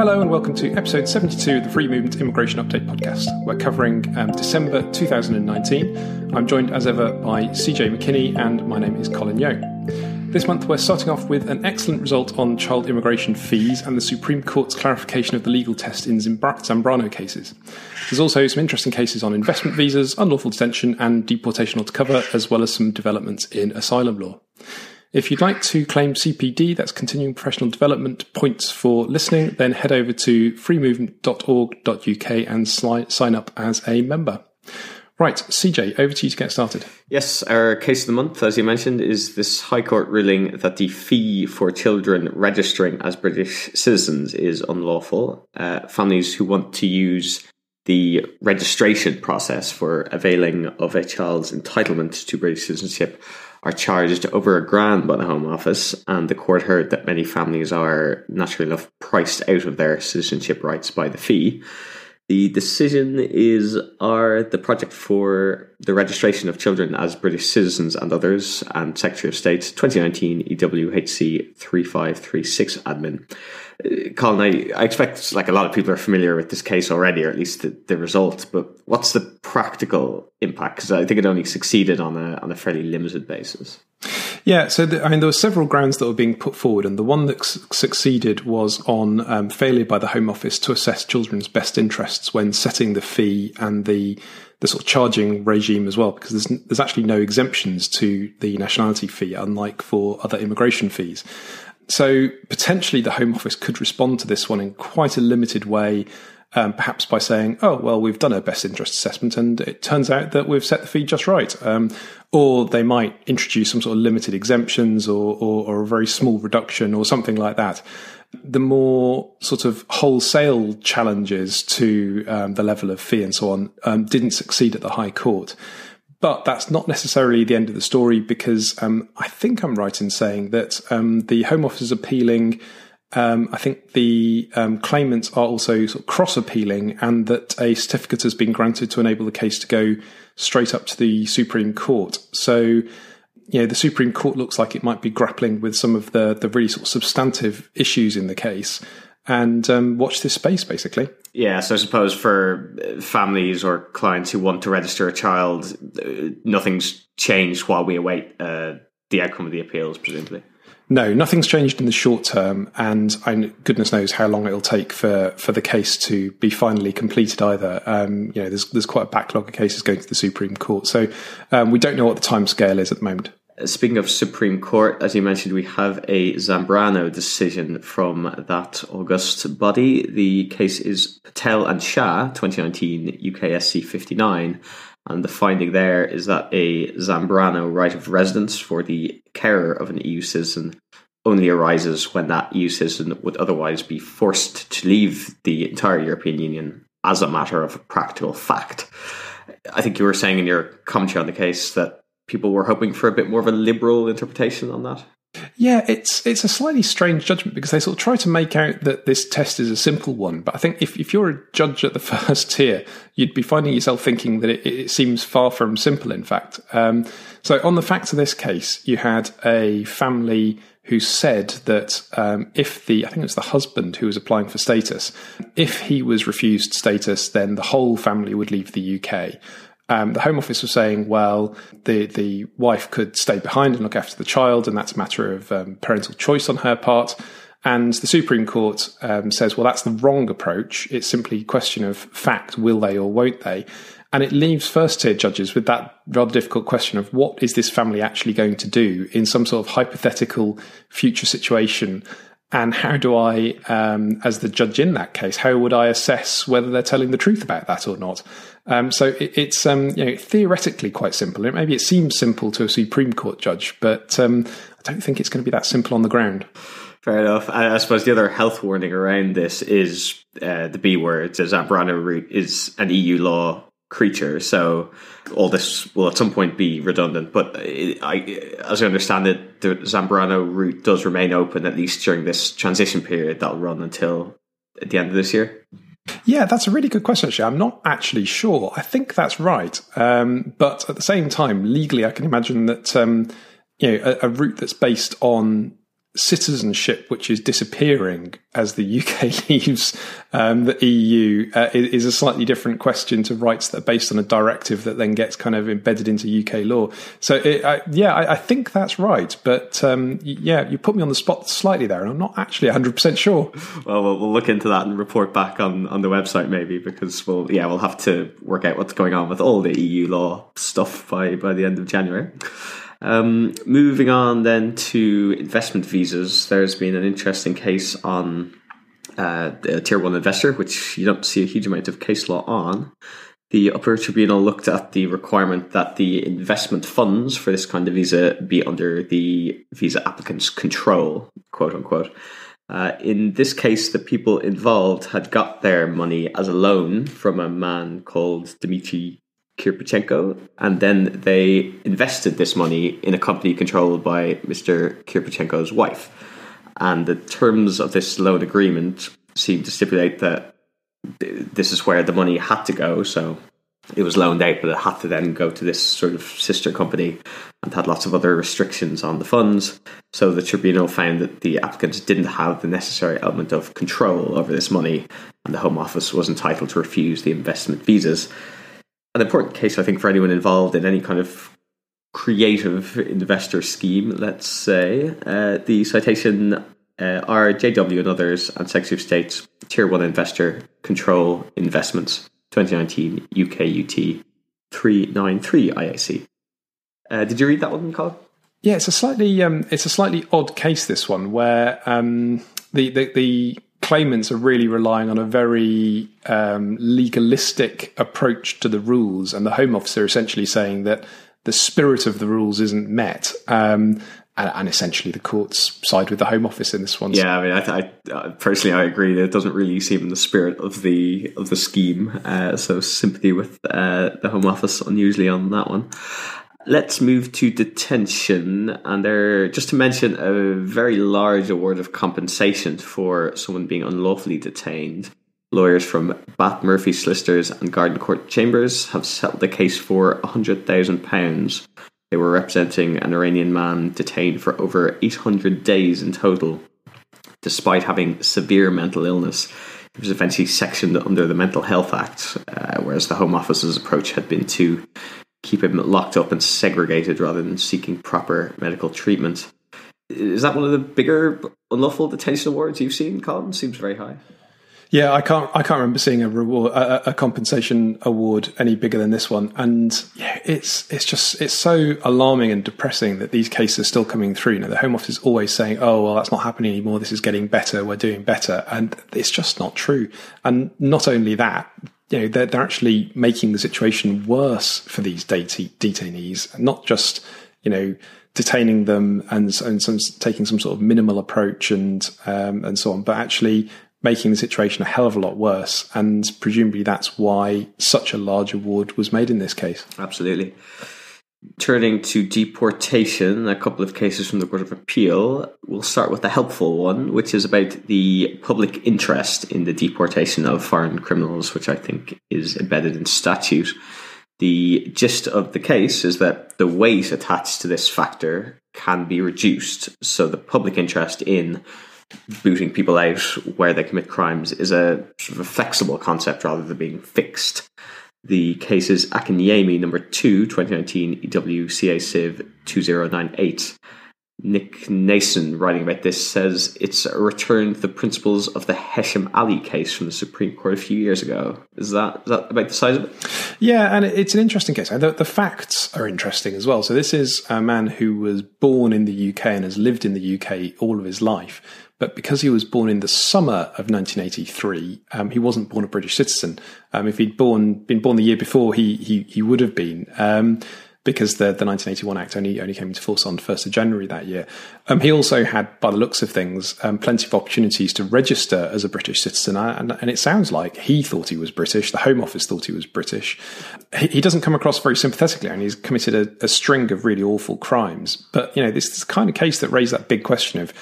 Hello and welcome to episode 72 of the Free Movement Immigration Update podcast. We're covering um, December 2019. I'm joined as ever by CJ McKinney and my name is Colin Yeo. This month we're starting off with an excellent result on child immigration fees and the Supreme Court's clarification of the legal test in Zambrano cases. There's also some interesting cases on investment visas, unlawful detention and deportation to cover, as well as some developments in asylum law. If you'd like to claim CPD, that's continuing professional development points for listening, then head over to freemovement.org.uk and sign up as a member. Right, CJ, over to you to get started. Yes, our case of the month, as you mentioned, is this High Court ruling that the fee for children registering as British citizens is unlawful. Uh, families who want to use the registration process for availing of a child's entitlement to British citizenship are charged over a grand by the Home Office, and the court heard that many families are naturally enough priced out of their citizenship rights by the fee. The decision is are the project for the registration of children as British citizens and others, and Secretary of State 2019 EWHC 3536 admin. Uh, Colin, I, I expect like a lot of people are familiar with this case already, or at least the, the result. But what's the practical impact? Because I think it only succeeded on a on a fairly limited basis. Yeah, so the, I mean, there were several grounds that were being put forward, and the one that su- succeeded was on um, failure by the Home Office to assess children's best interests when setting the fee and the the sort of charging regime as well, because there's there's actually no exemptions to the nationality fee, unlike for other immigration fees. So potentially, the Home Office could respond to this one in quite a limited way um, perhaps by saying, oh, well, we've done a best interest assessment and it turns out that we've set the fee just right. Um, or they might introduce some sort of limited exemptions or, or, or, a very small reduction or something like that. The more sort of wholesale challenges to um, the level of fee and so on um, didn't succeed at the High Court. But that's not necessarily the end of the story because um, I think I'm right in saying that um, the Home Office is appealing um, I think the um, claimants are also sort of cross appealing, and that a certificate has been granted to enable the case to go straight up to the Supreme Court. So, you know, the Supreme Court looks like it might be grappling with some of the the really sort of substantive issues in the case, and um, watch this space basically. Yeah, so I suppose for families or clients who want to register a child, uh, nothing's changed while we await uh, the outcome of the appeals, presumably. No, nothing's changed in the short term, and I, goodness knows how long it'll take for, for the case to be finally completed. Either, um, you know, there's there's quite a backlog of cases going to the Supreme Court, so um, we don't know what the time scale is at the moment. Speaking of Supreme Court, as you mentioned, we have a Zambrano decision from that August body. The case is Patel and Shah, 2019 UKSC 59. And the finding there is that a Zambrano right of residence for the carer of an EU citizen only arises when that EU citizen would otherwise be forced to leave the entire European Union as a matter of practical fact. I think you were saying in your commentary on the case that people were hoping for a bit more of a liberal interpretation on that. Yeah, it's it's a slightly strange judgment because they sort of try to make out that this test is a simple one. But I think if, if you're a judge at the first tier, you'd be finding yourself thinking that it, it seems far from simple, in fact. Um, so, on the facts of this case, you had a family who said that um, if the, I think it was the husband who was applying for status, if he was refused status, then the whole family would leave the UK. Um, the Home Office was saying, well, the the wife could stay behind and look after the child, and that's a matter of um, parental choice on her part. And the Supreme Court um, says, well, that's the wrong approach. It's simply a question of fact: will they or won't they? And it leaves first tier judges with that rather difficult question of what is this family actually going to do in some sort of hypothetical future situation and how do I, um, as the judge in that case, how would I assess whether they're telling the truth about that or not? Um, so it, it's um, you know, theoretically quite simple. Maybe it seems simple to a Supreme Court judge, but um, I don't think it's going to be that simple on the ground. Fair enough. I, I suppose the other health warning around this is uh, the B word. The Zambrano route is an EU law creature, so all this will at some point be redundant. But I, as I understand it, the Zambrano route does remain open at least during this transition period that'll run until at the end of this year. Yeah, that's a really good question. Actually, I'm not actually sure. I think that's right, um, but at the same time, legally, I can imagine that um, you know a, a, route that's based on citizenship which is disappearing as the UK leaves um, the EU uh, is a slightly different question to rights that are based on a directive that then gets kind of embedded into UK law. So, it, uh, yeah, I, I, think that's right. But um, yeah, you put me on the spot slightly there, and I'm not actually 100% sure. Well, well, we'll look into that and report back on, on the website maybe because we'll, yeah, we'll have to work out what's going on with all the EU law stuff by, by the end of January. Um, moving on then to investment visas, there's been an interesting case on uh, a tier one investor, which you don't see a huge amount of case law on. The upper tribunal looked at the requirement that the investment funds for this kind of visa be under the visa applicant's control, quote unquote. Uh, in this case, the people involved had got their money as a loan from a man called Dmitry Kirpichenko, and then they invested this money in a company controlled by Mr. Kirpichenko's wife. And the terms of this loan agreement seemed to stipulate that this is where the money had to go. So it was loaned out, but it had to then go to this sort of sister company and had lots of other restrictions on the funds. So the tribunal found that the applicants didn't have the necessary element of control over this money, and the Home Office was entitled to refuse the investment visas an important case, I think, for anyone involved in any kind of creative investor scheme, let's say. Uh, the citation uh, are JW and others and Secretary of State's Tier 1 Investor Control Investments 2019 UKUT 393 IAC. Uh, did you read that one, Colin? Yeah, it's a slightly um, it's a slightly odd case. This one where um, the, the the claimants are really relying on a very um, legalistic approach to the rules, and the Home Office are essentially saying that the spirit of the rules isn't met. Um, and, and, essentially, the courts side with the Home Office in this one. Yeah, I mean, I, I uh, personally I agree that it doesn't really seem in the spirit of the of the scheme. Uh, so sympathy with uh, the Home Office unusually on that one. Let's move to detention, and there just to mention a very large award of compensation for someone being unlawfully detained. Lawyers from Bhatt Murphy Solicitors and Garden Court Chambers have settled the case for £100,000. They were representing an Iranian man detained for over 800 days in total, despite having severe mental illness. He was eventually sectioned under the Mental Health Act, uh, whereas the Home Office's approach had been to keep him locked up and segregated rather than seeking proper medical treatment. Is that one of the bigger unlawful detention awards you've seen, Colin? Seems very high. Yeah, I can't. I can't remember seeing a reward, a, a, compensation award any bigger than this one. And yeah, it's it's just it's so alarming and depressing that these cases are still coming through. You know, the Home Office is always saying, "Oh, well, that's not happening anymore. This is getting better. We're doing better," and it's just not true. And not only that, you know, they're, they're actually making the situation worse for these detainees, not just, you know, detaining them and, and some, taking some sort of minimal approach and, um, and so on, but actually making the situation a hell of a lot worse. And presumably that's why such a large award was made in this case. Absolutely. Turning to deportation, a couple of cases from the Court of Appeal. We'll start with the helpful one, which is about the public interest in the deportation of foreign criminals, which I think is embedded in statute. The gist of the case is that the weight attached to this factor can be reduced. So the public interest in booting people out where they commit crimes is a sort of a flexible concept rather than being fixed. The case is Akinyemi number 2, 2019 EWCA Civ 2098. Nick Nason, writing about this, says it's a return to the principles of the Hesham Ali case from the Supreme Court a few years ago. Is that, is that about the size of it? Yeah, and it's an interesting case. The, the facts are interesting as well. So, this is a man who was born in the UK and has lived in the UK all of his life, but because he was born in the summer of 1983, um, he wasn't born a British citizen. Um, if he'd born been born the year before, he he, he would have been. Um, because the, the 1981 Act only only came into force on 1st of January that year. Um, he also had, by the looks of things, um, plenty of opportunities to register as a British citizen, and, and, it sounds like he thought he was British. The Home Office thought he was British. He, he doesn't come across very sympathetically, and he's committed a, a, string of really awful crimes. But you know, this is the kind of case that raised that big question of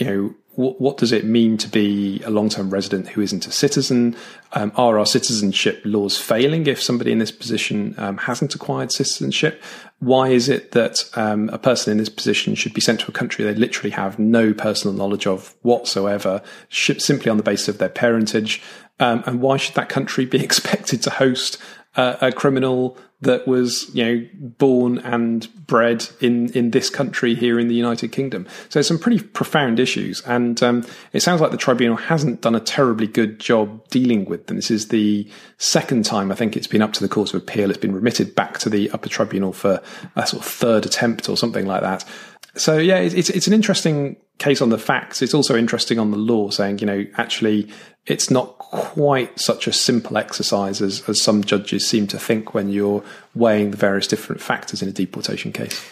you know, what, what, does it mean to be a long term resident who isn't a citizen? Um, are our citizenship laws failing if somebody in this position um, hasn't acquired citizenship? Why is it that um, a person in this position should be sent to a country they literally have no personal knowledge of whatsoever, simply on the basis of their parentage? Um, and why should that country be expected to host uh, a criminal that was you know born and bred in in this country here in the United Kingdom. So some pretty profound issues, and um, it sounds like the tribunal hasn't done a terribly good job dealing with them. This is the second time I think it's been up to the Court of Appeal. It's been remitted back to the upper tribunal for a sort of third attempt or something like that. So yeah, it's it's an interesting case on the facts. It's also interesting on the law, saying you know actually it's not quite such a simple exercise as, as some judges seem to think when you're weighing the various different factors in a deportation case.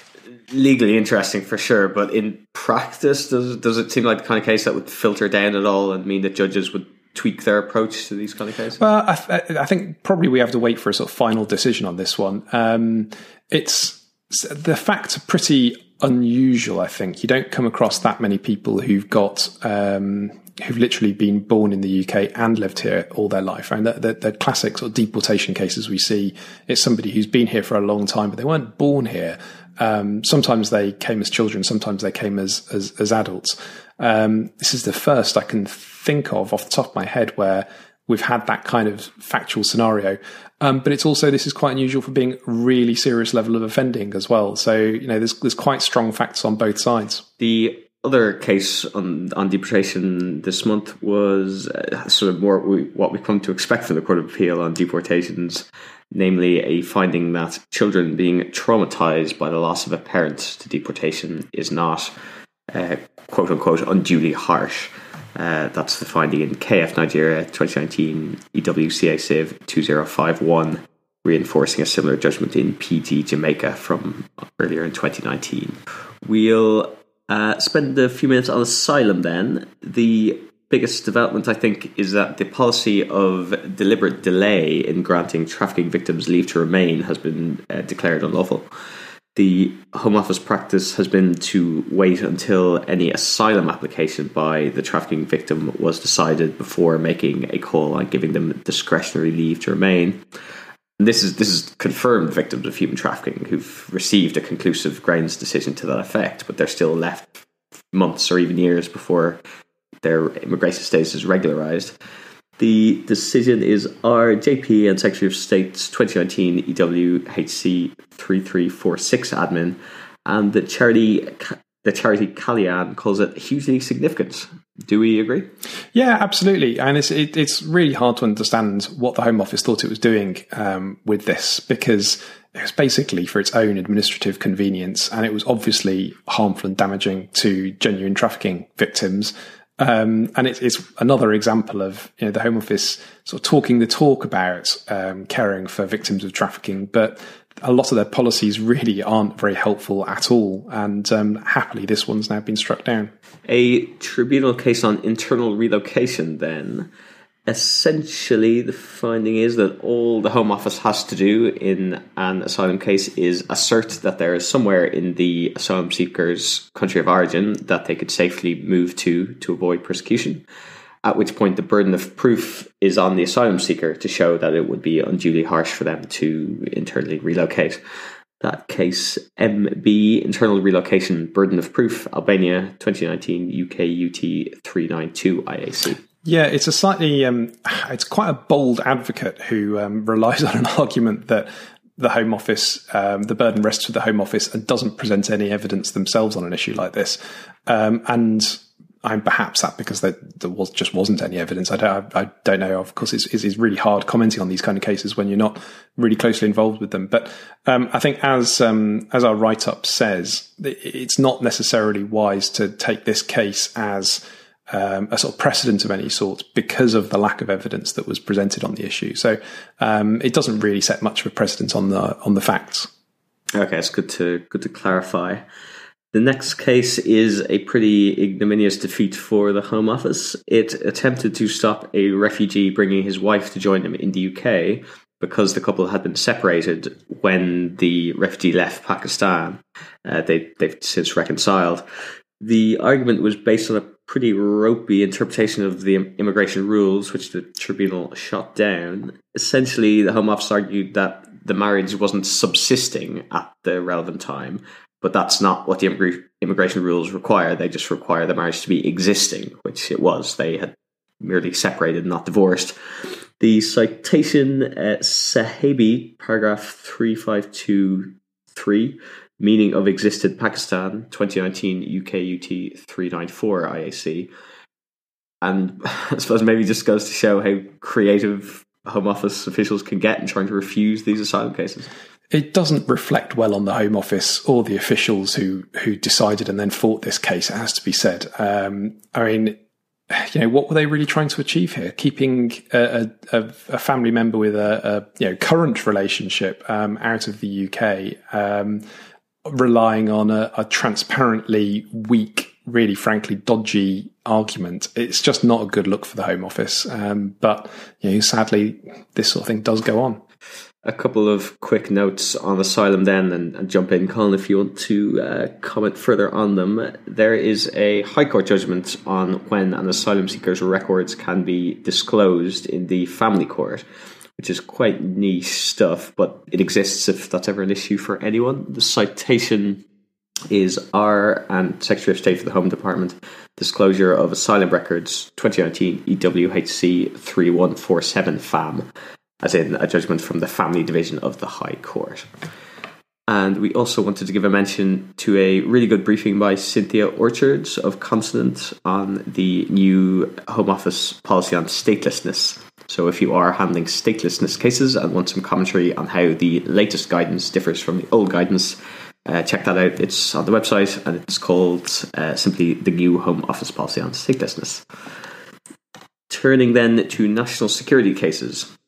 Legally interesting for sure, but in practice, does does it seem like the kind of case that would filter down at all and mean that judges would tweak their approach to these kind of cases? Well, I, th- I think probably we have to wait for a sort of final decision on this one. Um, it's the facts are pretty unusual. I think you don't come across that many people who've got um, who've literally been born in the UK and lived here all their life. And the, the, the classic sort of deportation cases we see, it's somebody who's been here for a long time, but they weren't born here. Um, sometimes they came as children, sometimes they came as as, as adults. Um, this is the first I can think of off the top of my head where we've had that kind of factual scenario. Um, but it's also this is quite unusual for being really serious level of offending as well. So you know, there's there's quite strong facts on both sides. The other case on on deportation this month was uh, sort of more we, what we come to expect from the Court of Appeal on deportations, namely a finding that children being traumatized by the loss of a parent to deportation is not uh, quote unquote unduly harsh. Uh, that's the finding in KF Nigeria 2019 EWCA Civ 2051, reinforcing a similar judgment in PG Jamaica from earlier in 2019. We'll uh, spend a few minutes on asylum then. The biggest development, I think, is that the policy of deliberate delay in granting trafficking victims leave to remain has been uh, declared unlawful. The Home Office practice has been to wait until any asylum application by the trafficking victim was decided before making a call on giving them discretionary leave to remain. This is this is confirmed victims of human trafficking who've received a conclusive grounds decision to that effect, but they're still left months or even years before their immigration status is regularized. The decision is RJP and Secretary of State's 2019 EWHC 3346 admin, and the charity the charity Kalayaan calls it hugely significant. Do we agree? Yeah, absolutely. And it's it, it's really hard to understand what the Home Office thought it was doing um, with this because it was basically for its own administrative convenience, and it was obviously harmful and damaging to genuine trafficking victims. Um, and it's, it's, another example of you know, the Home Office sort of talking the talk about um, caring for victims of trafficking, but a lot of their policies really aren't very helpful at all. And um, happily, this one's now been struck down. A tribunal case on internal relocation, then. Essentially, the finding is that all the Home Office has to do in an asylum case is assert that there is somewhere in the asylum seeker's country of origin that they could safely move to to avoid persecution at which point the burden of proof is on the asylum seeker to show that it would be unduly harsh for them to internally relocate. That case, MB, internal relocation burden of proof, Albania 2019 UK UT 392 IAC. Yeah, it's a slightly, um, it's quite a bold advocate who um, relies on an argument that the Home Office, um, the burden rests with the Home Office and doesn't present any evidence themselves on an issue like this. Um, and I'm perhaps that because there, there, was just wasn't any evidence. I don't, I, I don't know. Of course, it's, it's, really hard commenting on these kind of cases when you're not really closely involved with them. But um, I think, as um, as our write up says, it's not necessarily wise to take this case as um, a sort of precedent of any sort because of the lack of evidence that was presented on the issue. So um, it doesn't really set much of a precedent on the on the facts. Okay, it's good to good to clarify. The next case is a pretty ignominious defeat for the Home Office. It attempted to stop a refugee bringing his wife to join him in the UK because the couple had been separated when the refugee left Pakistan. Uh, they, they've since reconciled. The argument was based on a pretty ropey interpretation of the immigration rules, which the tribunal shot down. Essentially, the Home Office argued that the marriage wasn't subsisting at the relevant time, but that's not what the immigration rules require. They just require the marriage to be existing, which it was. They had merely separated, not divorced. The citation, uh, Sahibi, paragraph 3523, meaning of existed Pakistan, 2019 UKUT 394 IAC. And I suppose maybe just goes to show how creative Home Office officials can get in trying to refuse these asylum cases. It doesn't reflect well on the Home Office or the officials who who decided and then fought this case. It has to be said. Um, I mean, you know, what were they really trying to achieve here? Keeping a, a, a family member with a, a, you know current relationship um, out of the UK, um, relying on a, a, transparently weak, really frankly dodgy argument. It's just not a good look for the Home Office. Um, but you know, sadly, this sort of thing does go on a couple of quick notes on asylum then and, and jump in colin if you want to uh, comment further on them there is a high court judgment on when an asylum seeker's records can be disclosed in the family court which is quite niche stuff but it exists if that's ever an issue for anyone the citation is R and Secretary of State for the Home Department disclosure of asylum records 2019 EWHC 3147 FAM as in a judgment from the family division of the High Court. And we also wanted to give a mention to a really good briefing by Cynthia Orchards of Consonant on the new Home Office policy on statelessness. So, if you are handling statelessness cases and want some commentary on how the latest guidance differs from the old guidance, uh, check that out. It's on the website and it's called uh, simply the new Home Office policy on statelessness. Turning then to national security cases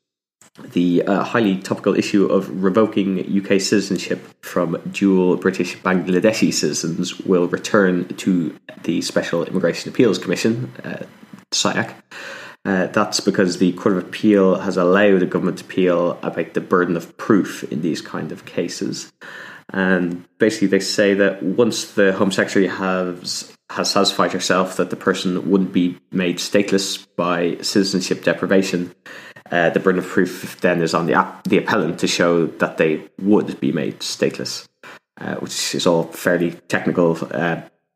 the uh, highly topical issue of revoking UK citizenship from dual British Bangladeshi citizens will return to the Special Immigration Appeals Commission, uh, SIAC. Uh, that's because the Court of Appeal has allowed the government to appeal about the burden of proof in these kind of cases. And basically, they say that once the Home Secretary has has satisfied herself that the person wouldn't be made stateless by citizenship deprivation, uh, the burden of proof then is on the the appellant to show that they would be made stateless, uh, which is all fairly technical.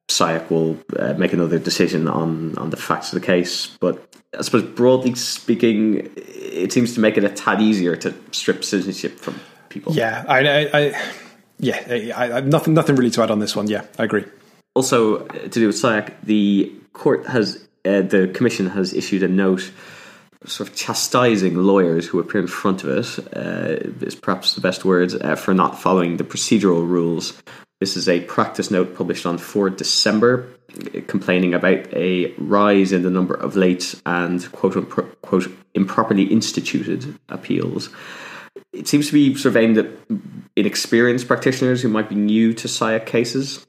SIAC will uh, make another decision on on the facts of the case, but I suppose broadly speaking, it seems to make it a tad easier to strip citizenship from people. Yeah, I, I, I yeah, I, I, nothing nothing really to add on this one. Yeah, I agree. Also, uh, to do with SIAC, the court has uh, the commission has issued a note sort of chastising lawyers who appear in front of it uh, is perhaps the best word uh, for not following the procedural rules. This is a practice note published on 4 December complaining about a rise in the number of late and quote unquote improperly instituted appeals. It seems to be sort of aimed at inexperienced practitioners who might be new to SIAC cases.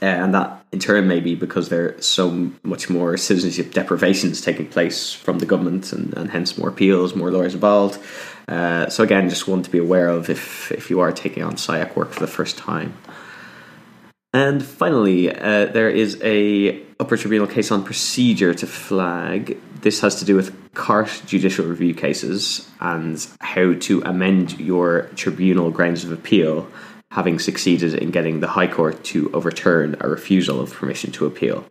Uh, and that in turn may be because there are so much more citizenship deprivations taking place from the government and, and hence more appeals, more lawyers involved. Uh, so again, just one to be aware of if, if you are taking on SIAC work for the first time. And finally, uh, there is a upper tribunal case on procedure to flag. This has to do with CART judicial review cases and how to amend your tribunal grounds of appeal having succeeded in getting the High Court to overturn a refusal of permission to appeal.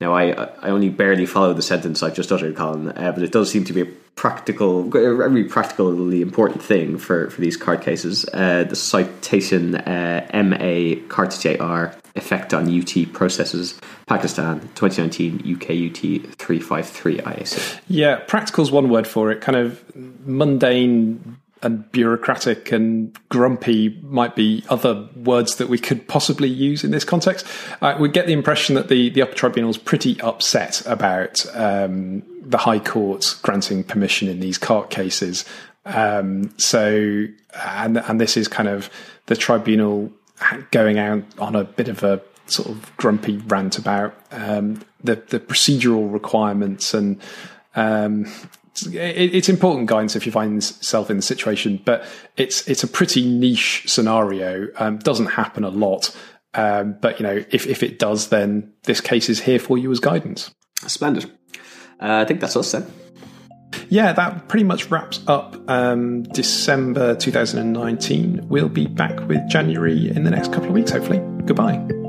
Now, I I only barely followed the sentence I've just uttered, Colin, uh, but it does seem to be a practical, a very practically important thing for, for these CART cases. Uh, the citation uh, MA CART JR effect on UT processes Pakistan 2019 UK UT 353 IAC. Yeah, practical is one word for it. Kind of mundane and bureaucratic and grumpy might be other words that we could possibly use in this context. Uh, we get the impression that the, the upper tribunal is pretty upset about um, the High Court granting permission in these CART cases. Um, so, and and this is kind of the tribunal going out on a bit of a sort of grumpy rant about um, the the procedural requirements and um, it's important guidance if you find yourself in the situation, but it's it's a pretty niche scenario. Um, doesn't happen a lot, Um, but you know, if if it does, then this case is here for you as guidance. Splendid. Uh, I think that's us then. Yeah, that pretty much wraps up um, December 2019. We'll be back with January in the next couple of weeks, hopefully. Goodbye.